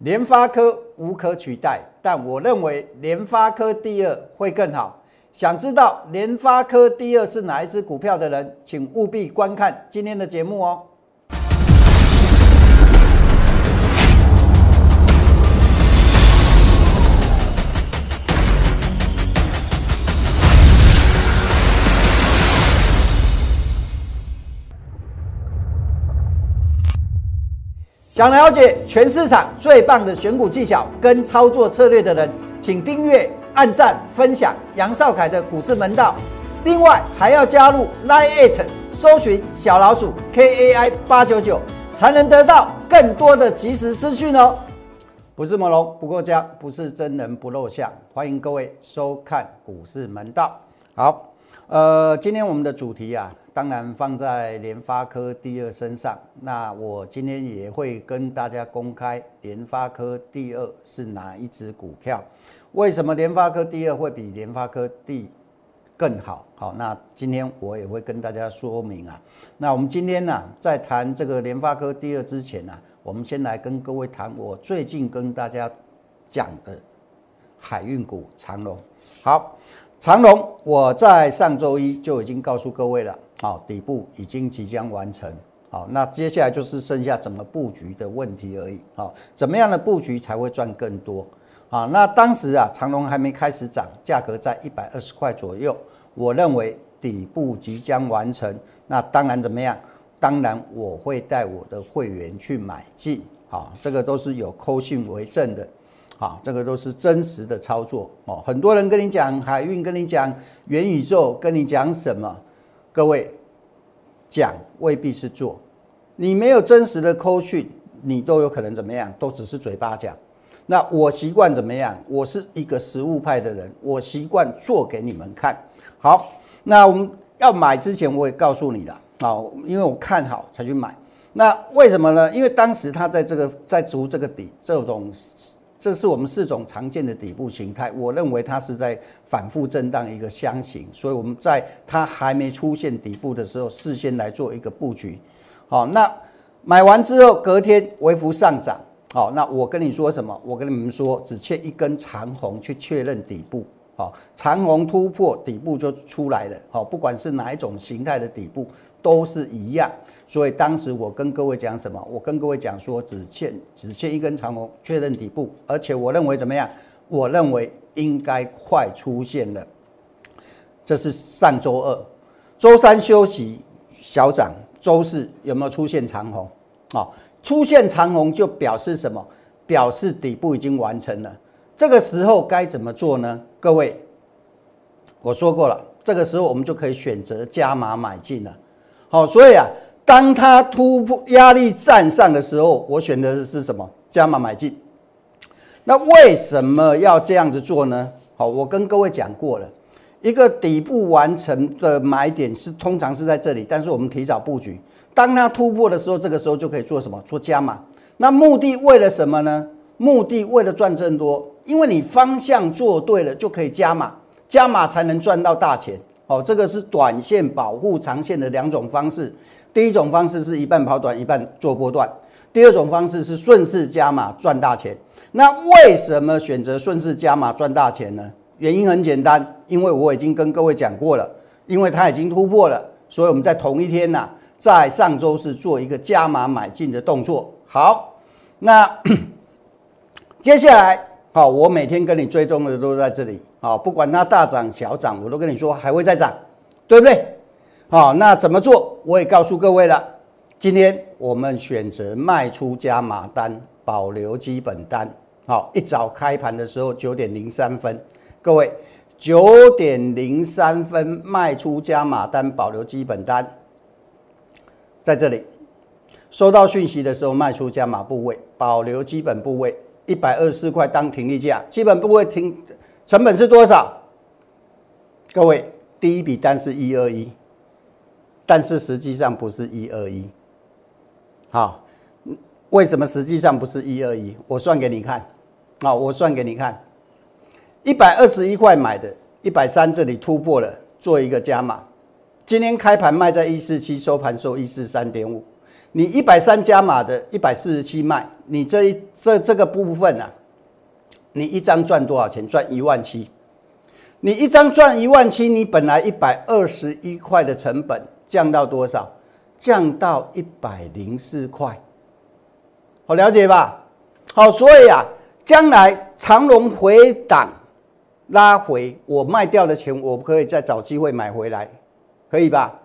联发科无可取代，但我认为联发科第二会更好。想知道联发科第二是哪一只股票的人，请务必观看今天的节目哦。想了解全市场最棒的选股技巧跟操作策略的人，请订阅、按赞、分享杨少凯的股市门道。另外还要加入 Line It，搜寻小老鼠 KAI 八九九，才能得到更多的即时资讯哦。不是猛龙不过江，不是真人不露相。欢迎各位收看股市门道。好，呃，今天我们的主题啊。当然放在联发科第二身上，那我今天也会跟大家公开联发科第二是哪一只股票，为什么联发科第二会比联发科第更好？好，那今天我也会跟大家说明啊。那我们今天呢，在谈这个联发科第二之前呢，我们先来跟各位谈我最近跟大家讲的海运股长龙。好，长龙我在上周一就已经告诉各位了。好，底部已经即将完成。好，那接下来就是剩下怎么布局的问题而已。好，怎么样的布局才会赚更多？好，那当时啊，长隆还没开始涨，价格在一百二十块左右。我认为底部即将完成，那当然怎么样？当然我会带我的会员去买进。好，这个都是有扣信为证的。好，这个都是真实的操作。哦，很多人跟你讲海运，跟你讲元宇宙，跟你讲什么？各位讲未必是做，你没有真实的扣讯，你都有可能怎么样？都只是嘴巴讲。那我习惯怎么样？我是一个实物派的人，我习惯做给你们看。好，那我们要买之前我也告诉你了，好，因为我看好才去买。那为什么呢？因为当时他在这个在足这个底，这种。这是我们四种常见的底部形态，我认为它是在反复震荡一个箱型，所以我们在它还没出现底部的时候，事先来做一个布局。好，那买完之后隔天微幅上涨。好，那我跟你说什么？我跟你们说，只欠一根长红去确认底部。好，长红突破底部就出来了。好，不管是哪一种形态的底部都是一样。所以当时我跟各位讲什么？我跟各位讲说，只欠只欠一根长红确认底部，而且我认为怎么样？我认为应该快出现了。这是上周二，周三休息小涨，周四有没有出现长红？啊，出现长红就表示什么？表示底部已经完成了。这个时候该怎么做呢？各位，我说过了，这个时候我们就可以选择加码买进了。好，所以啊。当它突破压力站上的时候，我选择的是什么？加码买进。那为什么要这样子做呢？好，我跟各位讲过了，一个底部完成的买点是通常是在这里，但是我们提早布局。当它突破的时候，这个时候就可以做什么？做加码。那目的为了什么呢？目的为了赚更多，因为你方向做对了，就可以加码，加码才能赚到大钱。好，这个是短线保护长线的两种方式。第一种方式是一半跑短，一半做波段；第二种方式是顺势加码赚大钱。那为什么选择顺势加码赚大钱呢？原因很简单，因为我已经跟各位讲过了，因为它已经突破了，所以我们在同一天呐，在上周是做一个加码买进的动作。好，那 接下来好，我每天跟你追踪的都在这里，好，不管它大涨小涨，我都跟你说还会再涨，对不对？好，那怎么做？我也告诉各位了。今天我们选择卖出加码单，保留基本单。好，一早开盘的时候九点零三分，各位九点零三分卖出加码单，保留基本单，在这里收到讯息的时候卖出加码部位，保留基本部位一百二十四块当停利价，基本部位停成本是多少？各位第一笔单是一二一。但是实际上不是一二一，好，为什么实际上不是一二一？我算给你看，啊，我算给你看，一百二十一块买的，一百三这里突破了，做一个加码。今天开盘卖在一四七，收盘收一四三点五。你一百三加码的，一百四十七卖，你这一这这个部分啊，你一张赚多少钱？赚一万七。你一张赚一万七，你本来一百二十一块的成本降到多少？降到一百零四块。好了解吧？好，所以啊，将来长龙回档拉回，我卖掉的钱，我可以再找机会买回来，可以吧？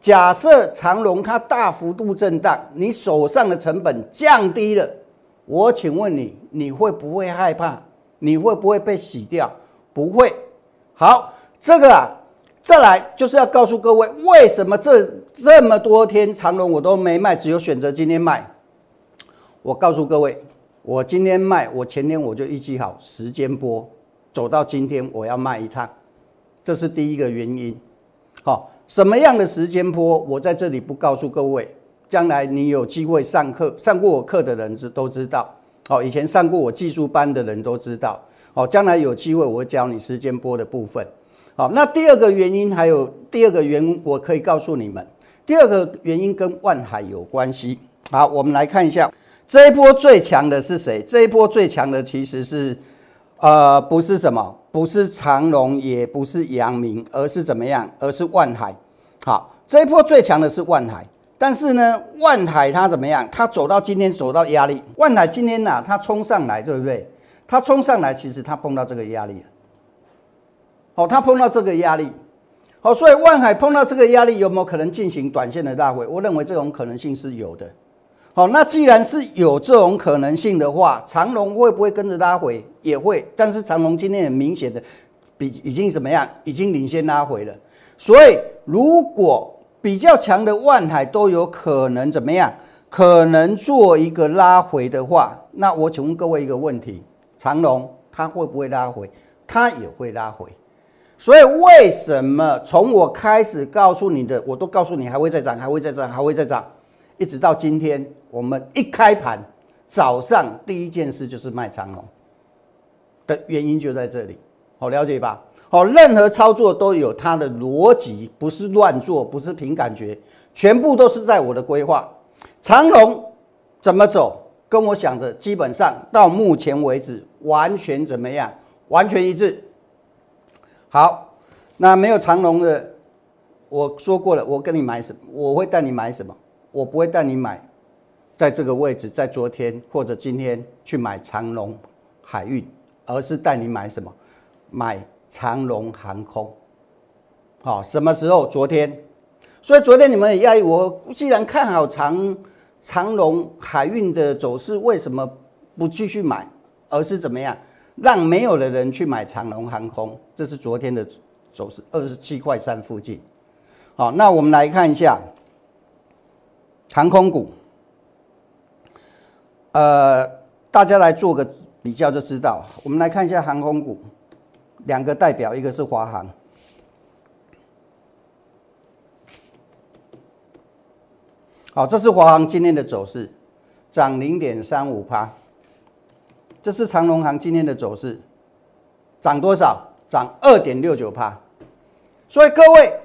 假设长龙它大幅度震荡，你手上的成本降低了，我请问你，你会不会害怕？你会不会被洗掉？不会。好，这个啊，再来就是要告诉各位，为什么这这么多天长龙我都没卖，只有选择今天卖。我告诉各位，我今天卖，我前天我就预计好时间波，走到今天我要卖一趟，这是第一个原因。好。什么样的时间波，我在这里不告诉各位。将来你有机会上课，上过我课的人知都知道。好，以前上过我技术班的人都知道。好，将来有机会我会教你时间波的部分。好，那第二个原因还有第二个原因，我可以告诉你们，第二个原因跟万海有关系。好，我们来看一下这一波最强的是谁？这一波最强的其实是，呃，不是什么。不是长隆，也不是阳明，而是怎么样？而是万海。好，这一波最强的是万海，但是呢，万海它怎么样？它走到今天走到压力。万海今天呢，它冲上来，对不对？它冲上来，其实它碰到这个压力了。好，它碰到这个压力。好，所以万海碰到这个压力，有没有可能进行短线的大回？我认为这种可能性是有的。好，那既然是有这种可能性的话，长龙会不会跟着拉回？也会，但是长龙今天很明显的比已经怎么样？已经领先拉回了。所以如果比较强的万海都有可能怎么样？可能做一个拉回的话，那我请问各位一个问题：长龙它会不会拉回？它也会拉回。所以为什么从我开始告诉你的，我都告诉你还会再涨，还会再涨，还会再涨？一直到今天，我们一开盘早上第一件事就是卖长龙的原因就在这里，好了解吧？好，任何操作都有它的逻辑，不是乱做，不是凭感觉，全部都是在我的规划。长龙怎么走，跟我想的基本上到目前为止完全怎么样？完全一致。好，那没有长龙的，我说过了，我跟你买什么？我会带你买什么？我不会带你买，在这个位置，在昨天或者今天去买长龙海运，而是带你买什么？买长龙航空。好，什么时候？昨天。所以昨天你们也压抑我，既然看好长长龙海运的走势，为什么不继续买，而是怎么样？让没有的人去买长龙航空？这是昨天的走势，二十七块三附近。好，那我们来看一下。航空股，呃，大家来做个比较就知道。我们来看一下航空股，两个代表，一个是华航，好，这是华航今天的走势，涨零点三五趴。这是长龙航今天的走势，涨多少？涨二点六九趴。所以各位。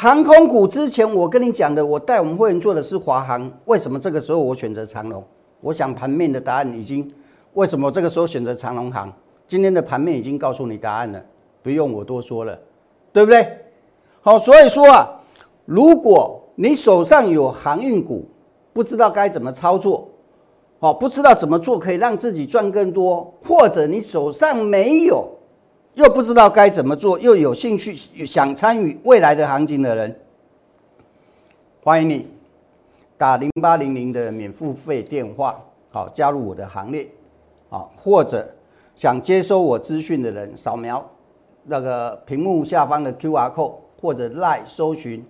航空股之前我跟你讲的，我带我们会员做的是华航，为什么这个时候我选择长龙？我想盘面的答案已经，为什么这个时候选择长龙航？今天的盘面已经告诉你答案了，不用我多说了，对不对？好，所以说啊，如果你手上有航运股，不知道该怎么操作，好，不知道怎么做可以让自己赚更多，或者你手上没有。又不知道该怎么做，又有兴趣想参与未来的行情的人，欢迎你打零八零零的免付费电话，好加入我的行列，好或者想接收我资讯的人，扫描那个屏幕下方的 Q R code，或者赖搜寻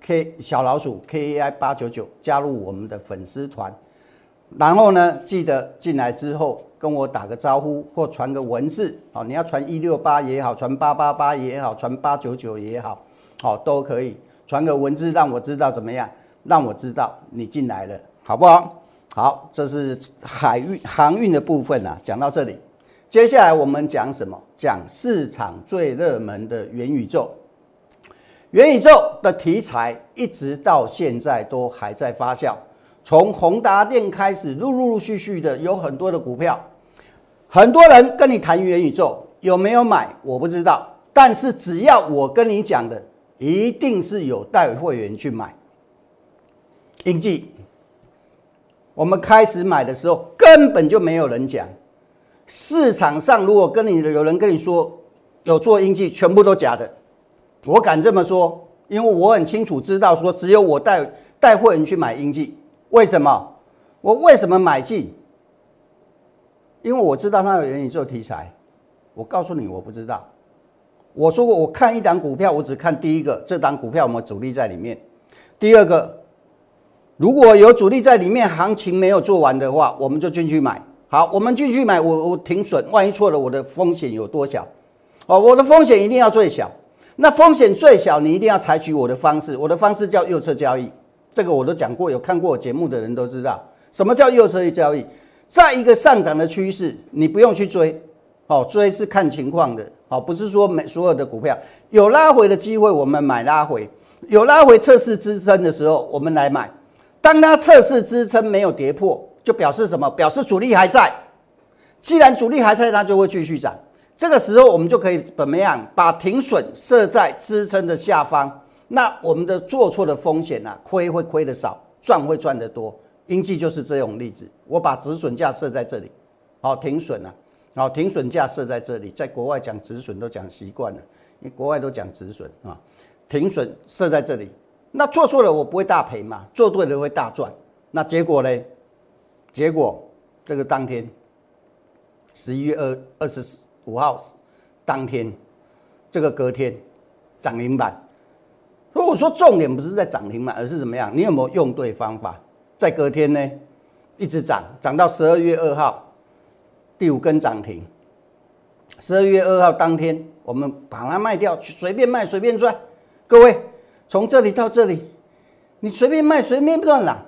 K 小老鼠 K A I 八九九，加入我们的粉丝团，然后呢，记得进来之后。跟我打个招呼，或传个文字，好，你要传一六八也好，传八八八也好，传八九九也好，好都可以传个文字让我知道怎么样，让我知道你进来了，好不好？好，这是海运航运的部分啊，讲到这里，接下来我们讲什么？讲市场最热门的元宇宙。元宇宙的题材一直到现在都还在发酵，从宏达电开始，陆陆陆续续的有很多的股票，很多人跟你谈元宇宙有没有买，我不知道。但是只要我跟你讲的，一定是有带会员去买。英记，我们开始买的时候根本就没有人讲。市场上如果跟你有人跟你说有做英记，全部都假的。我敢这么说，因为我很清楚知道说只有我带带会员去买英记。为什么？我为什么买进？因为我知道它有元宇宙题材。我告诉你，我不知道。我说过，我看一档股票，我只看第一个，这档股票有没有主力在里面。第二个，如果有主力在里面，行情没有做完的话，我们就进去买。好，我们进去买，我我停损，万一错了，我的风险有多小？哦，我的风险一定要最小。那风险最小，你一定要采取我的方式。我的方式叫右侧交易。这个我都讲过，有看过我节目的人都知道，什么叫右侧交易。在一个上涨的趋势，你不用去追，哦，追是看情况的，哦，不是说每所有的股票有拉回的机会，我们买拉回；有拉回测试支撑的时候，我们来买。当它测试支撑没有跌破，就表示什么？表示主力还在。既然主力还在，它就会继续涨。这个时候，我们就可以怎么样？把停损设在支撑的下方。那我们的做错的风险呢？亏会亏的少，赚会赚得多。英记就是这种例子。我把止损价设在这里，好停损了，好停损价设在这里。在国外讲止损都讲习惯了，因为国外都讲止损啊。停损设在这里，那做错了我不会大赔嘛，做对了会大赚。那结果呢？结果这个当天，十一月二二十五号当天，这个隔天涨停板。如果说重点不是在涨停嘛，而是怎么样？你有没有用对方法？在隔天呢，一直涨，涨到十二月二号，第五根涨停。十二月二号当天，我们把它卖掉，随便卖随便赚。各位，从这里到这里，你随便卖随便赚啦。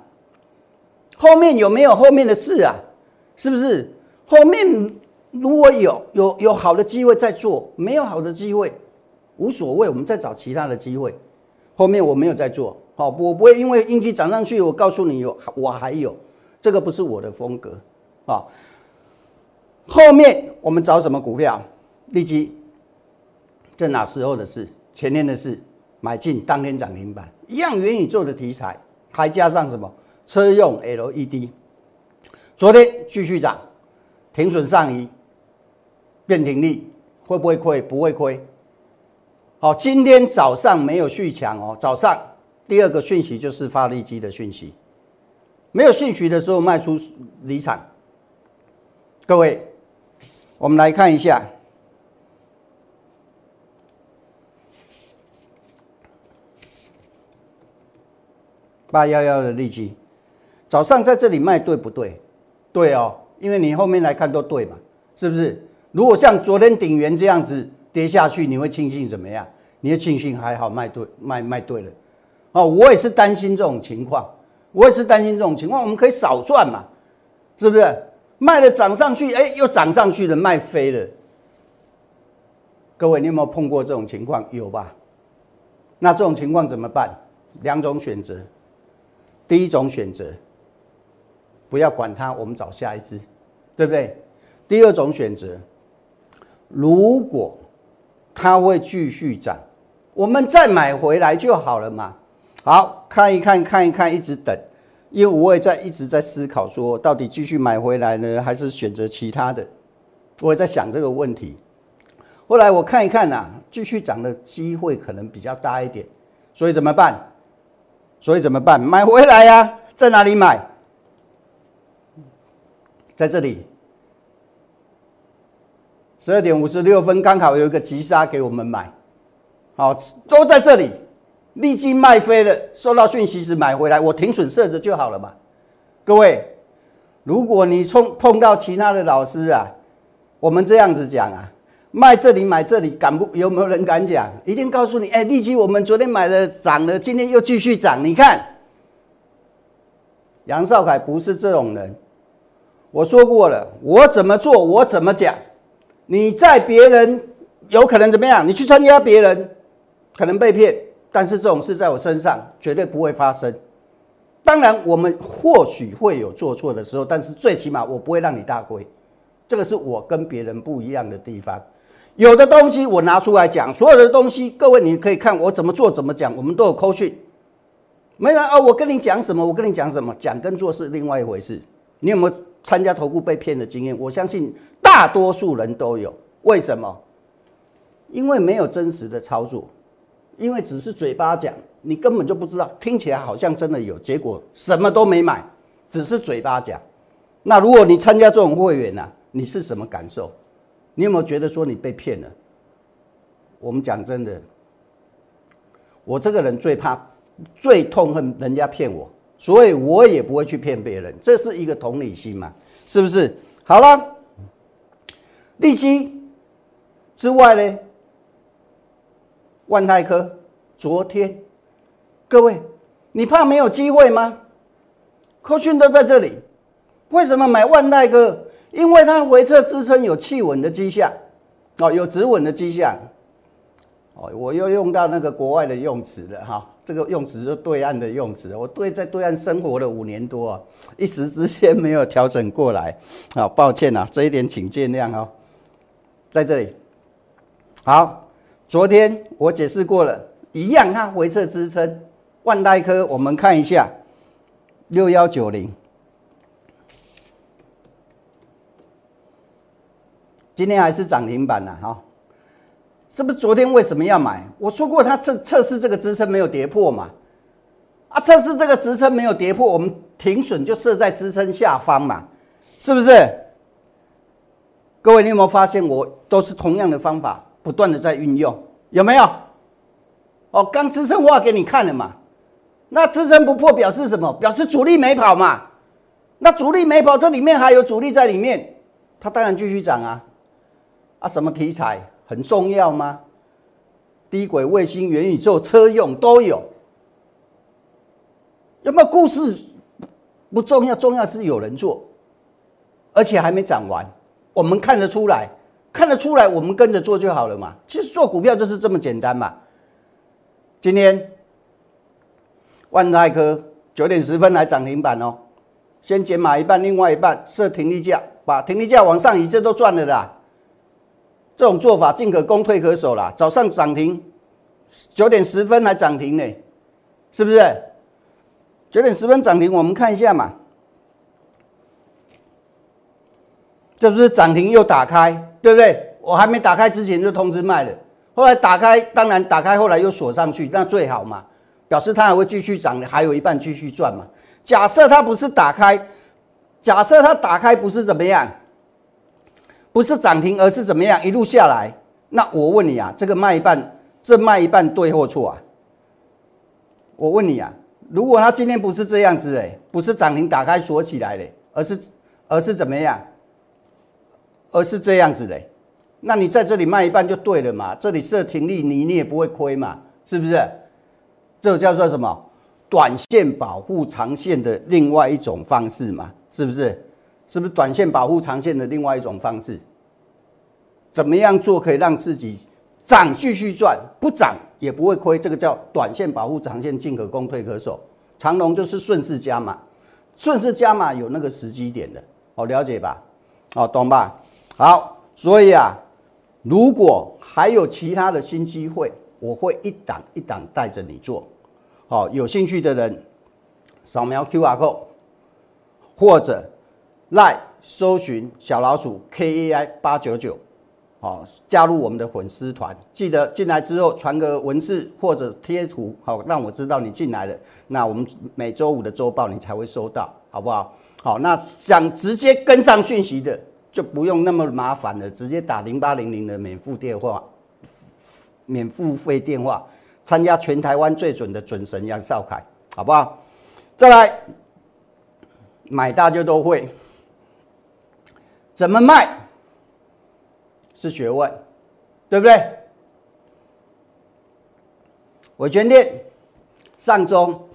后面有没有后面的事啊？是不是？后面如果有有有好的机会再做，没有好的机会无所谓，我们再找其他的机会。后面我没有在做，好，我不会因为应急涨上去，我告诉你有，我还有，这个不是我的风格，啊。后面我们找什么股票？立即，这哪时候的事？前天的事，买进当天涨停板，一样元宇宙的题材，还加上什么？车用 LED，昨天继续涨，停损上移，变停利，会不会亏？不会亏。好，今天早上没有续强哦。早上第二个讯息就是发力机的讯息，没有讯息的时候卖出离场。各位，我们来看一下八幺幺的利基，早上在这里卖对不对？对哦，因为你后面来看都对嘛，是不是？如果像昨天鼎元这样子。跌下去你会庆幸怎么样？你会庆幸还好卖对卖卖对了，哦，我也是担心这种情况，我也是担心这种情况，我们可以少赚嘛，是不是？卖了涨上去，哎，又涨上去了，卖飞了。各位，你有没有碰过这种情况？有吧？那这种情况怎么办？两种选择，第一种选择，不要管它，我们找下一只，对不对？第二种选择，如果它会继续涨，我们再买回来就好了嘛。好看一看，看一看，一直等，因为我也在一直在思考，说到底继续买回来呢，还是选择其他的？我也在想这个问题。后来我看一看呐，继续涨的机会可能比较大一点，所以怎么办？所以怎么办？买回来呀，在哪里买？在这里。十二点五十六分，刚好有一个急杀给我们买，好，都在这里，立即卖飞了。收到讯息时买回来，我停损设置就好了嘛。各位，如果你冲碰到其他的老师啊，我们这样子讲啊，卖这里买这里，敢不有没有人敢讲？一定告诉你，哎，立即我们昨天买的涨了，今天又继续涨。你看，杨少凯不是这种人，我说过了，我怎么做，我怎么讲。你在别人有可能怎么样？你去参加别人可能被骗，但是这种事在我身上绝对不会发生。当然我们或许会有做错的时候，但是最起码我不会让你大亏，这个是我跟别人不一样的地方。有的东西我拿出来讲，所有的东西各位你可以看我怎么做怎么讲，我们都有扣讯。没人啊，我跟你讲什么，我跟你讲什么，讲跟做是另外一回事。你有没有参加投顾被骗的经验？我相信大多数人都有。为什么？因为没有真实的操作，因为只是嘴巴讲，你根本就不知道，听起来好像真的有，结果什么都没买，只是嘴巴讲。那如果你参加这种会员呢，你是什么感受？你有没有觉得说你被骗了？我们讲真的，我这个人最怕、最痛恨人家骗我，所以我也不会去骗别人，这是一个同理心嘛，是不是？好了，利基之外呢？万泰科昨天，各位，你怕没有机会吗？科讯都在这里，为什么买万泰科？因为它回撤支撑有企稳的迹象，哦，有止稳的迹象，哦，我又用到那个国外的用词了哈，这个用词是对岸的用词，我对在对岸生活了五年多啊，一时之间没有调整过来，啊，抱歉啊，这一点请见谅哦，在这里，好。昨天我解释过了，一样它回撤支撑，万代科我们看一下六幺九零，今天还是涨停板呢，哈，是不是昨天为什么要买？我说过它测测试这个支撑没有跌破嘛，啊，测试这个支撑没有跌破，我们停损就设在支撑下方嘛，是不是？各位，你有没有发现我都是同样的方法？不断的在运用，有没有？哦，刚支撑画给你看了嘛？那支撑不破表示什么？表示主力没跑嘛？那主力没跑，这里面还有主力在里面，它当然继续涨啊！啊，什么题材很重要吗？低轨卫星、元宇宙、车用都有，有没有故事不重要，重要是有人做，而且还没涨完，我们看得出来。看得出来，我们跟着做就好了嘛。其实做股票就是这么简单嘛。今天万泰科九点十分来涨停板哦，先减码一半，另外一半设停利价，把停利价往上移，这都赚了的。这种做法进可攻退可守啦。早上涨停，九点十分来涨停呢，是不是？九点十分涨停，我们看一下嘛。这不是涨停又打开？对不对？我还没打开之前就通知卖了，后来打开，当然打开，后来又锁上去，那最好嘛，表示它还会继续涨，还有一半继续赚嘛。假设它不是打开，假设它打开不是怎么样，不是涨停，而是怎么样一路下来，那我问你啊，这个卖一半，这卖一半对或错啊？我问你啊，如果它今天不是这样子哎，不是涨停打开锁起来的，而是而是怎么样？而是这样子的，那你在这里卖一半就对了嘛？这里设停利，你你也不会亏嘛？是不是？这叫做什么？短线保护长线的另外一种方式嘛？是不是？是不是短线保护长线的另外一种方式？怎么样做可以让自己涨继续赚，不涨也不会亏？这个叫短线保护长线，进可攻，退可守。长龙就是顺势加码，顺势加码有那个时机点的，好了解吧？好懂吧？好，所以啊，如果还有其他的新机会，我会一档一档带着你做。好，有兴趣的人扫描 Q R code，或者赖搜寻小老鼠 K A I 八九九，好，加入我们的粉丝团。记得进来之后传个文字或者贴图，好，让我知道你进来了。那我们每周五的周报你才会收到，好不好？好，那想直接跟上讯息的。就不用那么麻烦了，直接打零八零零的免付电话，免付费电话，参加全台湾最准的准神杨少凯，好不好？再来，买大家都会，怎么卖是学问，对不对？伟全店上周，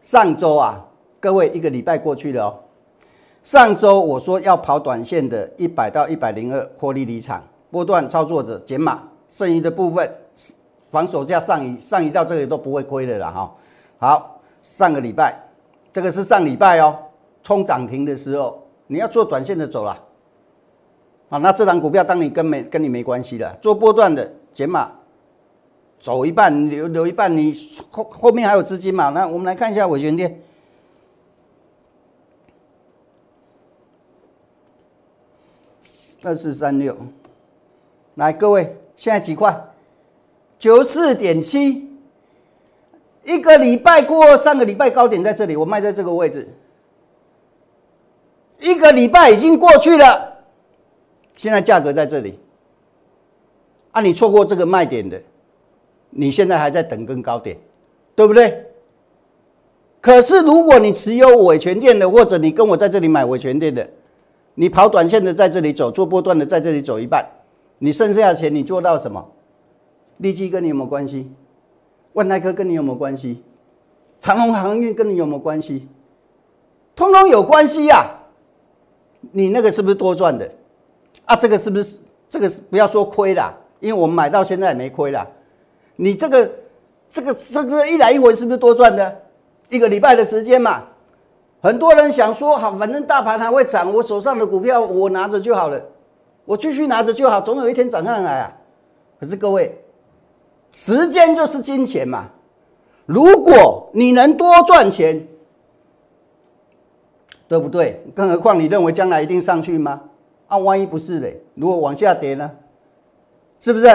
上周啊，各位一个礼拜过去了哦。上周我说要跑短线的，一百到一百零二获利离场，波段操作者减码，剩余的部分防守价上移，上移到这里都不会亏的了哈。好，上个礼拜这个是上礼拜哦，冲涨停的时候，你要做短线的走了。啊，那这档股票当你跟没跟你没关系了，做波段的减码，走一半留留一半，你后后面还有资金嘛？那我们来看一下伟权店，二四三六，来各位，现在几块？九四点七。一个礼拜过，上个礼拜高点在这里，我卖在这个位置。一个礼拜已经过去了，现在价格在这里。啊，你错过这个卖点的，你现在还在等更高点，对不对？可是如果你持有伟权店的，或者你跟我在这里买伟权店的，你跑短线的在这里走，做波段的在这里走一半，你剩下的钱你做到什么？利基跟你有没有关系？万泰科跟你有没有关系？长隆航运跟你有没有关系？通通有关系呀！你那个是不是多赚的？啊，这个是不是这个是不要说亏了，因为我们买到现在也没亏了。你这个这个这个一来一回是不是多赚的？一个礼拜的时间嘛，很多人想说好，反正大盘还会涨，我手上的股票我拿着就好了，我继续拿着就好，总有一天涨上来啊。可是各位。时间就是金钱嘛，如果你能多赚钱，对不对？更何况你认为将来一定上去吗？啊，万一不是嘞，如果往下跌呢？是不是？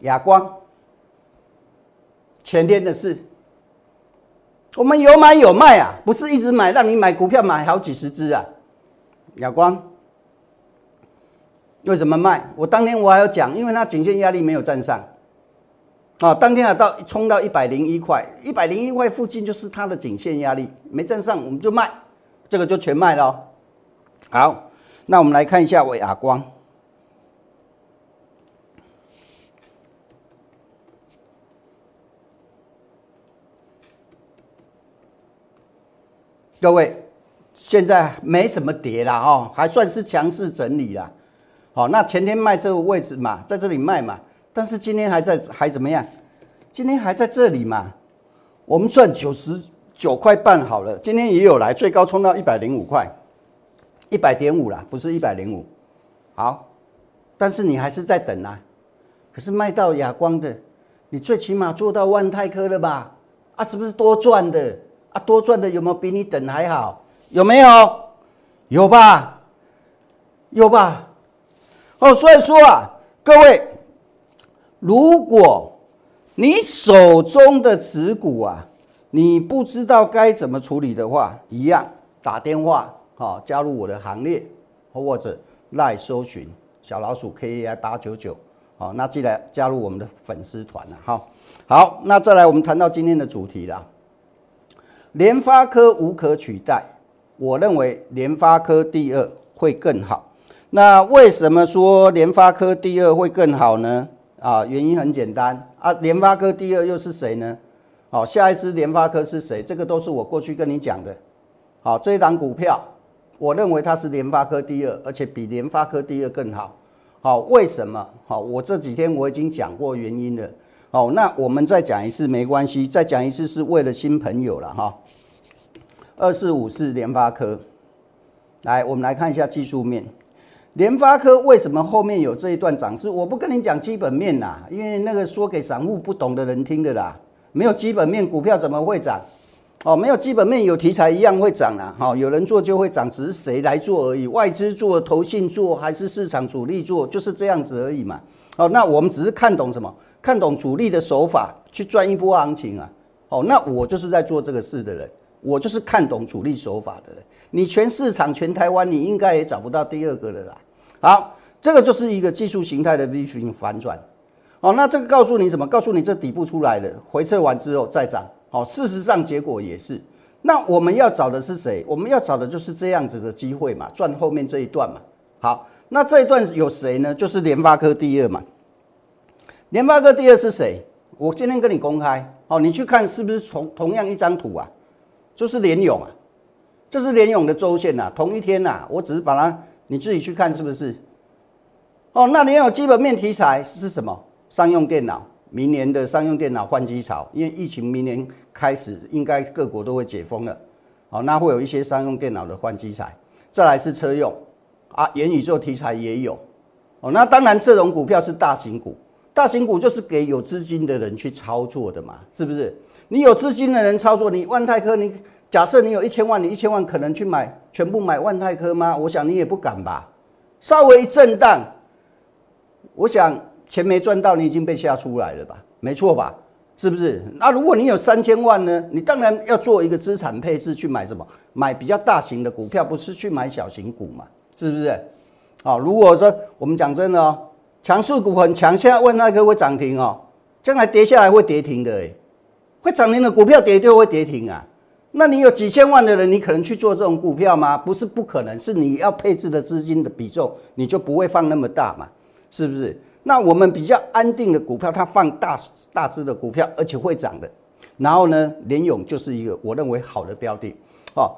哑光，前天的事，我们有买有卖啊，不是一直买，让你买股票买好几十只啊，哑光。为什么卖？我当天我还要讲，因为它颈线压力没有站上，啊，当天啊到冲到一百零一块，一百零一块附近就是它的颈线压力没站上，我们就卖，这个就全卖了。好，那我们来看一下伟亚光，各位现在没什么跌了哦，还算是强势整理了。好，那前天卖这个位置嘛，在这里卖嘛，但是今天还在还怎么样？今天还在这里嘛？我们算九十九块半好了，今天也有来，最高冲到一百零五块，一百点五啦，不是一百零五。好，但是你还是在等啊。可是卖到哑光的，你最起码做到万泰科了吧？啊，是不是多赚的？啊，多赚的有没有比你等还好？有没有？有吧？有吧？哦，所以说啊，各位，如果你手中的持股啊，你不知道该怎么处理的话，一样打电话好加入我的行列，或者赖搜寻小老鼠 K A I 八九九，好，那记得加入我们的粉丝团了。好，好，那再来我们谈到今天的主题了，联发科无可取代，我认为联发科第二会更好。那为什么说联发科第二会更好呢？啊，原因很简单啊，联发科第二又是谁呢？好，下一支联发科是谁？这个都是我过去跟你讲的。好，这一档股票，我认为它是联发科第二，而且比联发科第二更好。好，为什么？好，我这几天我已经讲过原因了。好，那我们再讲一次没关系，再讲一次是为了新朋友了哈。二四五是联发科，来，我们来看一下技术面。联发科为什么后面有这一段涨势？我不跟你讲基本面啦，因为那个说给散户不懂的人听的啦。没有基本面，股票怎么会涨？哦，没有基本面，有题材一样会涨啦。好，有人做就会涨，只是谁来做而已。外资做、投信做，还是市场主力做，就是这样子而已嘛。哦，那我们只是看懂什么？看懂主力的手法去赚一波行情啊。哦，那我就是在做这个事的人，我就是看懂主力手法的人。你全市场、全台湾，你应该也找不到第二个了啦。好，这个就是一个技术形态的 V 型反转，哦，那这个告诉你什么？告诉你这底部出来的，回撤完之后再涨，好，事实上结果也是。那我们要找的是谁？我们要找的就是这样子的机会嘛，赚后面这一段嘛。好，那这一段有谁呢？就是联发科第二嘛。联发科第二是谁？我今天跟你公开，哦，你去看是不是同同样一张图啊？就是联勇啊，这是联勇的周线呐，同一天呐，我只是把它。你自己去看是不是？哦，那你有基本面题材是什么？商用电脑，明年的商用电脑换机潮，因为疫情明年开始应该各国都会解封了，好，那会有一些商用电脑的换机材。再来是车用啊，元宇宙题材也有，哦，那当然这种股票是大型股，大型股就是给有资金的人去操作的嘛，是不是？你有资金的人操作，你万泰科，你假设你有一千万，你一千万可能去买全部买万泰科吗？我想你也不敢吧。稍微震荡，我想钱没赚到，你已经被吓出来了吧？没错吧？是不是？那如果你有三千万呢？你当然要做一个资产配置，去买什么？买比较大型的股票，不是去买小型股嘛？是不是？好，如果说我们讲真的哦，强势股很强，现在问那个会涨停哦，将来跌下来会跌停的，哎，会涨停的股票跌就会跌停啊。那你有几千万的人，你可能去做这种股票吗？不是不可能，是你要配置的资金的比重，你就不会放那么大嘛，是不是？那我们比较安定的股票，它放大大只的股票，而且会涨的。然后呢，联勇就是一个我认为好的标的。哦，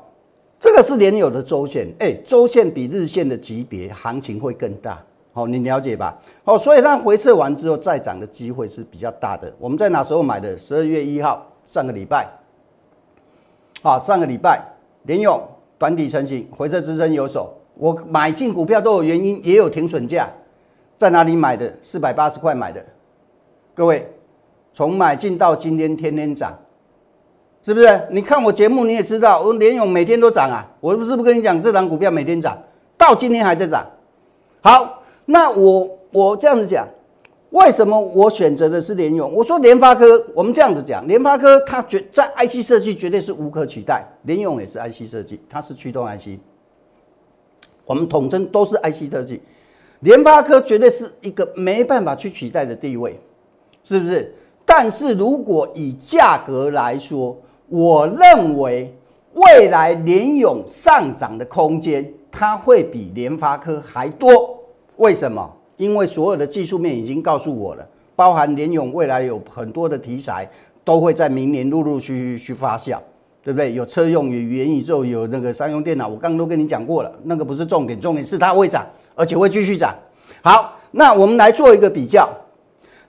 这个是联友的周线，哎，周线比日线的级别行情会更大。好，你了解吧？好，所以它回撤完之后再涨的机会是比较大的。我们在哪时候买的？十二月一号，上个礼拜。好，上个礼拜联勇短底成型，回撤支撑有手。我买进股票都有原因，也有停损价，在哪里买的？四百八十块买的。各位，从买进到今天天天涨，是不是？你看我节目你也知道，我联勇每天都涨啊。我不是不跟你讲，这档股票每天涨，到今天还在涨。好，那我我这样子讲。为什么我选择的是联用？我说联发科，我们这样子讲，联发科它绝在 IC 设计绝对是无可取代，联用也是 IC 设计，它是驱动 IC，我们统称都是 IC 设计，联发科绝对是一个没办法去取代的地位，是不是？但是如果以价格来说，我认为未来联用上涨的空间，它会比联发科还多，为什么？因为所有的技术面已经告诉我了，包含联咏未来有很多的题材都会在明年陆陆续续去发酵，对不对？有车用，有元宇宙，有那个商用电脑，我刚刚都跟你讲过了，那个不是重点，重点是它会涨，而且会继续涨。好，那我们来做一个比较，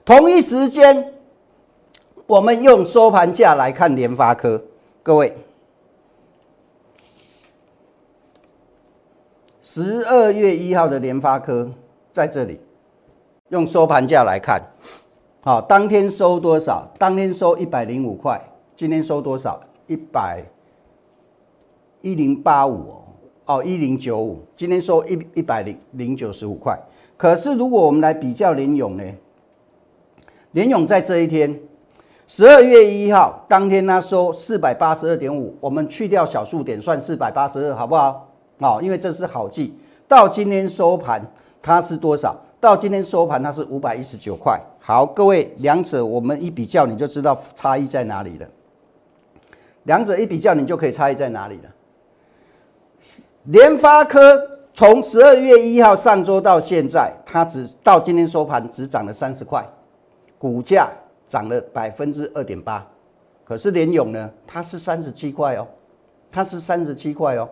同一时间，我们用收盘价来看联发科，各位，十二月一号的联发科。在这里，用收盘价来看，好，当天收多少？当天收一百零五块，今天收多少？一百一零八五哦，哦一零九五，今天收一一百零零九十五块。可是如果我们来比较联勇呢？联勇在这一天，十二月一号当天呢收四百八十二点五，我们去掉小数点算四百八十二，好不好？哦，因为这是好记。到今天收盘。它是多少？到今天收盘，它是五百一十九块。好，各位，两者我们一比较，你就知道差异在哪里了。两者一比较，你就可以差异在哪里了。联发科从十二月一号上周到现在，它只到今天收盘只涨了三十块，股价涨了百分之二点八。可是联勇呢，它是三十七块哦，它是三十七块哦。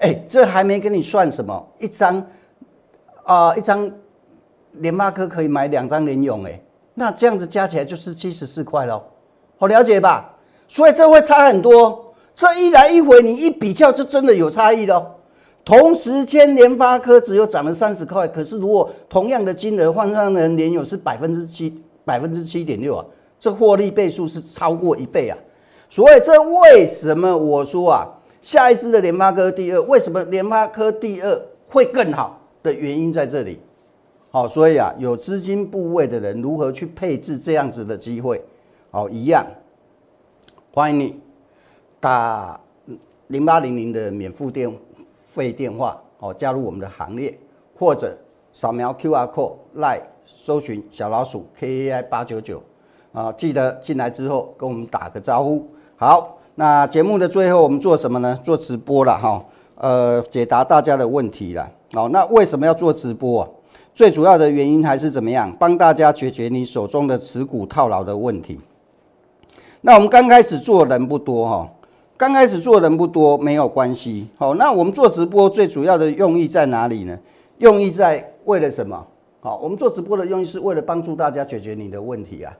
哎，这还没跟你算什么，一张。啊，一张联发科可以买两张联勇，哎，那这样子加起来就是七十四块喽，好了解吧？所以这会差很多，这一来一回，你一比较就真的有差异喽。同时间联发科只有涨了三十块，可是如果同样的金额换上人联勇是百分之七，百分之七点六啊，这获利倍数是超过一倍啊。所以这为什么我说啊，下一次的联发科第二，为什么联发科第二会更好？的原因在这里，好，所以啊，有资金部位的人如何去配置这样子的机会，好，一样，欢迎你打零八零零的免付电费电话，好，加入我们的行列，或者扫描 Q R code 来搜寻小老鼠 K A I 八九九，啊，记得进来之后跟我们打个招呼。好，那节目的最后我们做什么呢？做直播了哈，呃，解答大家的问题了。好，那为什么要做直播啊？最主要的原因还是怎么样？帮大家解决你手中的持股套牢的问题。那我们刚开始做人不多哈，刚开始做人不多没有关系。好，那我们做直播最主要的用意在哪里呢？用意在为了什么？好，我们做直播的用意是为了帮助大家解决你的问题啊。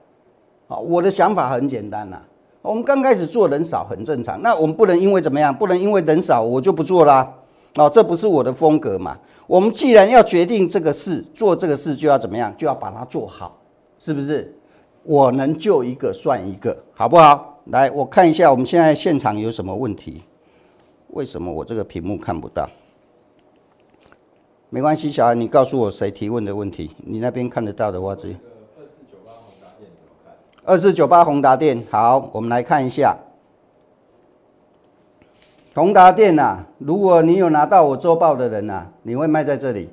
好，我的想法很简单呐。我们刚开始做人少很正常，那我们不能因为怎么样，不能因为人少我就不做啦。哦，这不是我的风格嘛。我们既然要决定这个事，做这个事就要怎么样，就要把它做好，是不是？我能救一个算一个，好不好？来，我看一下我们现在现场有什么问题？为什么我这个屏幕看不到？没关系，小孩，你告诉我谁提问的问题？你那边看得到的话，直接。二四九八宏达电，好，我们来看一下宏达电呐。如果你有拿到我周报的人呐，你会卖在这里。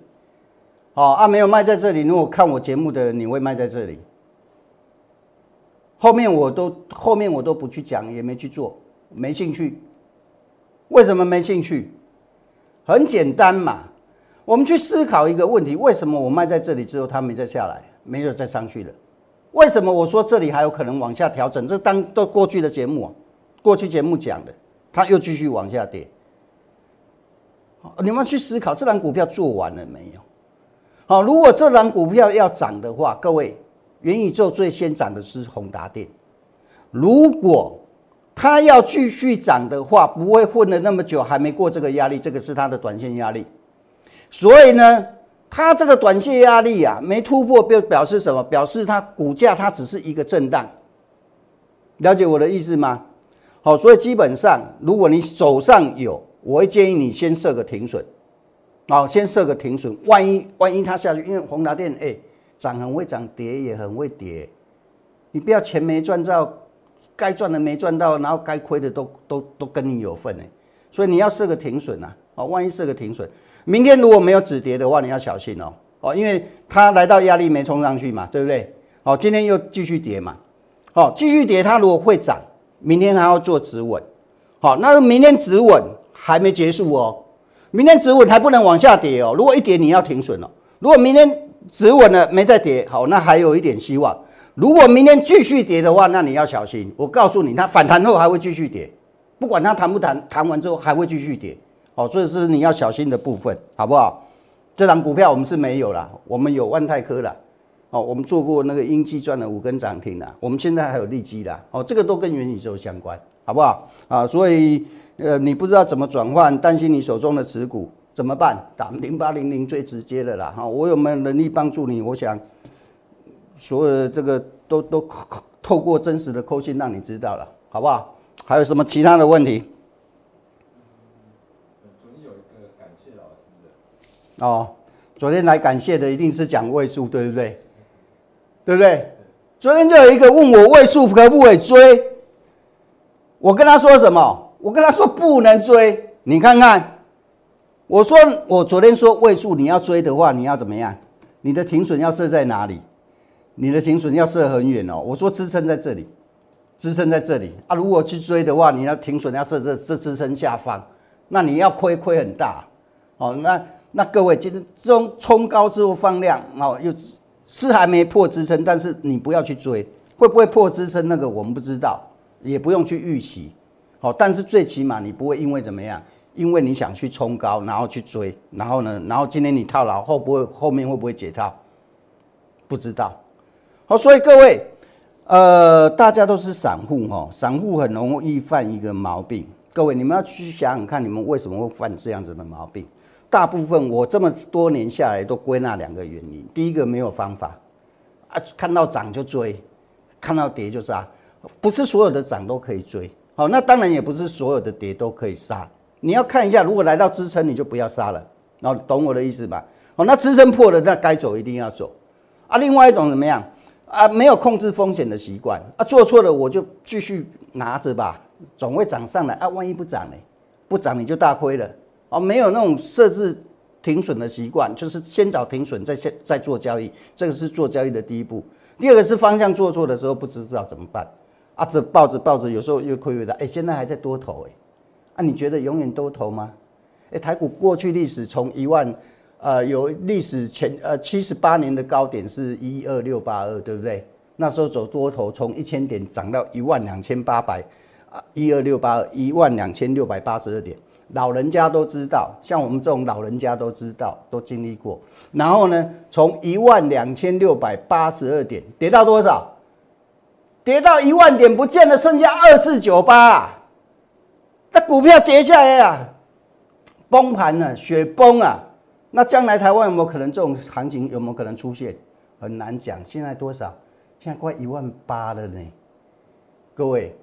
好啊，没有卖在这里。如果看我节目的，你会卖在这里。后面我都后面我都不去讲，也没去做，没兴趣。为什么没兴趣？很简单嘛，我们去思考一个问题：为什么我卖在这里之后，它没再下来，没有再上去了？为什么我说这里还有可能往下调整？这当都过去的节目啊，过去节目讲的，它又继续往下跌。好你们去思考，这档股票做完了没有？好，如果这档股票要涨的话，各位，元宇宙最先涨的是宏达电。如果它要继续涨的话，不会混了那么久还没过这个压力，这个是它的短线压力。所以呢？它这个短线压力啊没突破，表表示什么？表示它股价它只是一个震荡，了解我的意思吗？好，所以基本上如果你手上有，我会建议你先设个停损，好，先设个停损。万一万一它下去，因为宏达电哎涨很会涨，跌也很会跌，你不要钱没赚到，该赚的没赚到，然后该亏的都都都跟你有份哎，所以你要设个停损呐，好，万一设个停损。明天如果没有止跌的话，你要小心哦。哦，因为它来到压力没冲上去嘛，对不对？好，今天又继续跌嘛，好，继续跌，它如果会涨，明天还要做止稳，好，那明天止稳还没结束哦，明天止稳还不能往下跌哦，如果一跌你要停损了，如果明天止稳了没再跌，好，那还有一点希望。如果明天继续跌的话，那你要小心，我告诉你，它反弹后还会继续跌，不管它弹不弹，弹完之后还会继续跌。哦，所以是你要小心的部分，好不好？这张股票我们是没有了，我们有万泰科的，哦，我们做过那个英基赚了五根涨停的，我们现在还有利基的，哦，这个都跟元宇宙相关，好不好？啊，所以呃，你不知道怎么转换，担心你手中的持股怎么办？打零八零零最直接的啦，哈，我有没有能力帮助你？我想所有的这个都都透过真实的扣信让你知道了，好不好？还有什么其他的问题？哦，昨天来感谢的一定是讲位数，对不对？对不对？昨天就有一个问我位数可不可以追，我跟他说什么？我跟他说不能追。你看看，我说我昨天说位数你要追的话，你要怎么样？你的停损要设在哪里？你的停损要设很远哦。我说支撑在这里，支撑在这里啊。如果去追的话，你要停损要设这这支撑下方，那你要亏亏很大哦。那那各位，今天冲冲高之后放量，哦，又是还没破支撑，但是你不要去追，会不会破支撑那个我们不知道，也不用去预期，好，但是最起码你不会因为怎么样，因为你想去冲高，然后去追，然后呢，然后今天你套牢，后不会后面会不会解套？不知道，好，所以各位，呃，大家都是散户哈，散户很容易犯一个毛病，各位你们要去想想看，你们为什么会犯这样子的毛病？大部分我这么多年下来都归纳两个原因：第一个没有方法啊，看到涨就追，看到跌就杀，不是所有的涨都可以追。好，那当然也不是所有的跌都可以杀。你要看一下，如果来到支撑，你就不要杀了。然后懂我的意思吧？好，那支撑破了，那该走一定要走啊。另外一种怎么样啊？没有控制风险的习惯啊，做错了我就继续拿着吧，总会涨上来啊。万一不涨呢？不涨你就大亏了。哦，没有那种设置停损的习惯，就是先找停损，再先再做交易，这个是做交易的第一步。第二个是方向做错的时候不知道怎么办啊，这抱着抱着，有时候越亏越大。哎，现在还在多头哎，啊，你觉得永远多头吗？哎，台股过去历史从一万，呃，有历史前呃七十八年的高点是一二六八二，对不对？那时候走多头，从一千点涨到一万两千八百啊，一二六八二，一万两千六百八十二点。老人家都知道，像我们这种老人家都知道，都经历过。然后呢，从一万两千六百八十二点跌到多少？跌到一万点不见了，剩下二四九八，那股票跌下来啊，崩盘了，雪崩啊！那将来台湾有没有可能这种行情有没有可能出现？很难讲。现在多少？现在快一万八了呢，各位。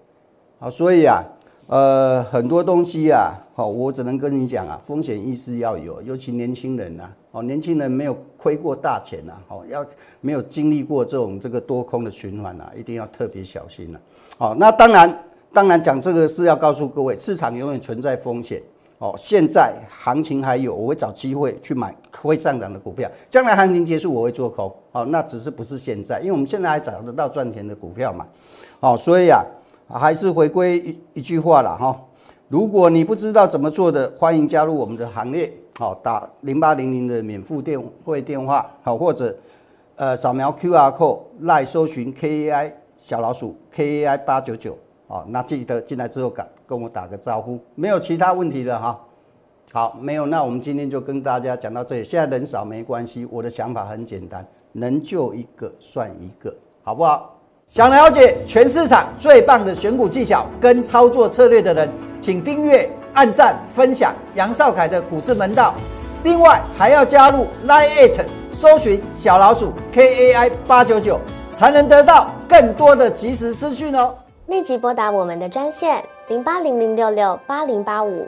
好，所以啊，呃，很多东西啊，好，我只能跟你讲啊，风险意识要有，尤其年轻人呐，哦，年轻人没有亏过大钱呐，哦，要没有经历过这种这个多空的循环呐，一定要特别小心了。好，那当然，当然讲这个是要告诉各位，市场永远存在风险。哦，现在行情还有，我会找机会去买会上涨的股票。将来行情结束，我会做空。哦，那只是不是现在，因为我们现在还找得到赚钱的股票嘛。好，所以啊，还是回归一一句话了哈。如果你不知道怎么做的，欢迎加入我们的行列。好，打零八零零的免付电汇电话，好，或者呃扫描 Q R code 来搜寻 K A I 小老鼠 K A I 八九九。哦，那记得进来之后赶跟我打个招呼，没有其他问题的哈。好，没有，那我们今天就跟大家讲到这里。现在人少没关系，我的想法很简单，能救一个算一个，好不好？想了解全市场最棒的选股技巧跟操作策略的人，请订阅、按赞、分享杨少凯的股市门道。另外还要加入 Line It，搜寻小老鼠 K A I 八九九，才能得到更多的即时资讯哦。立即拨打我们的专线零八零零六六八零八五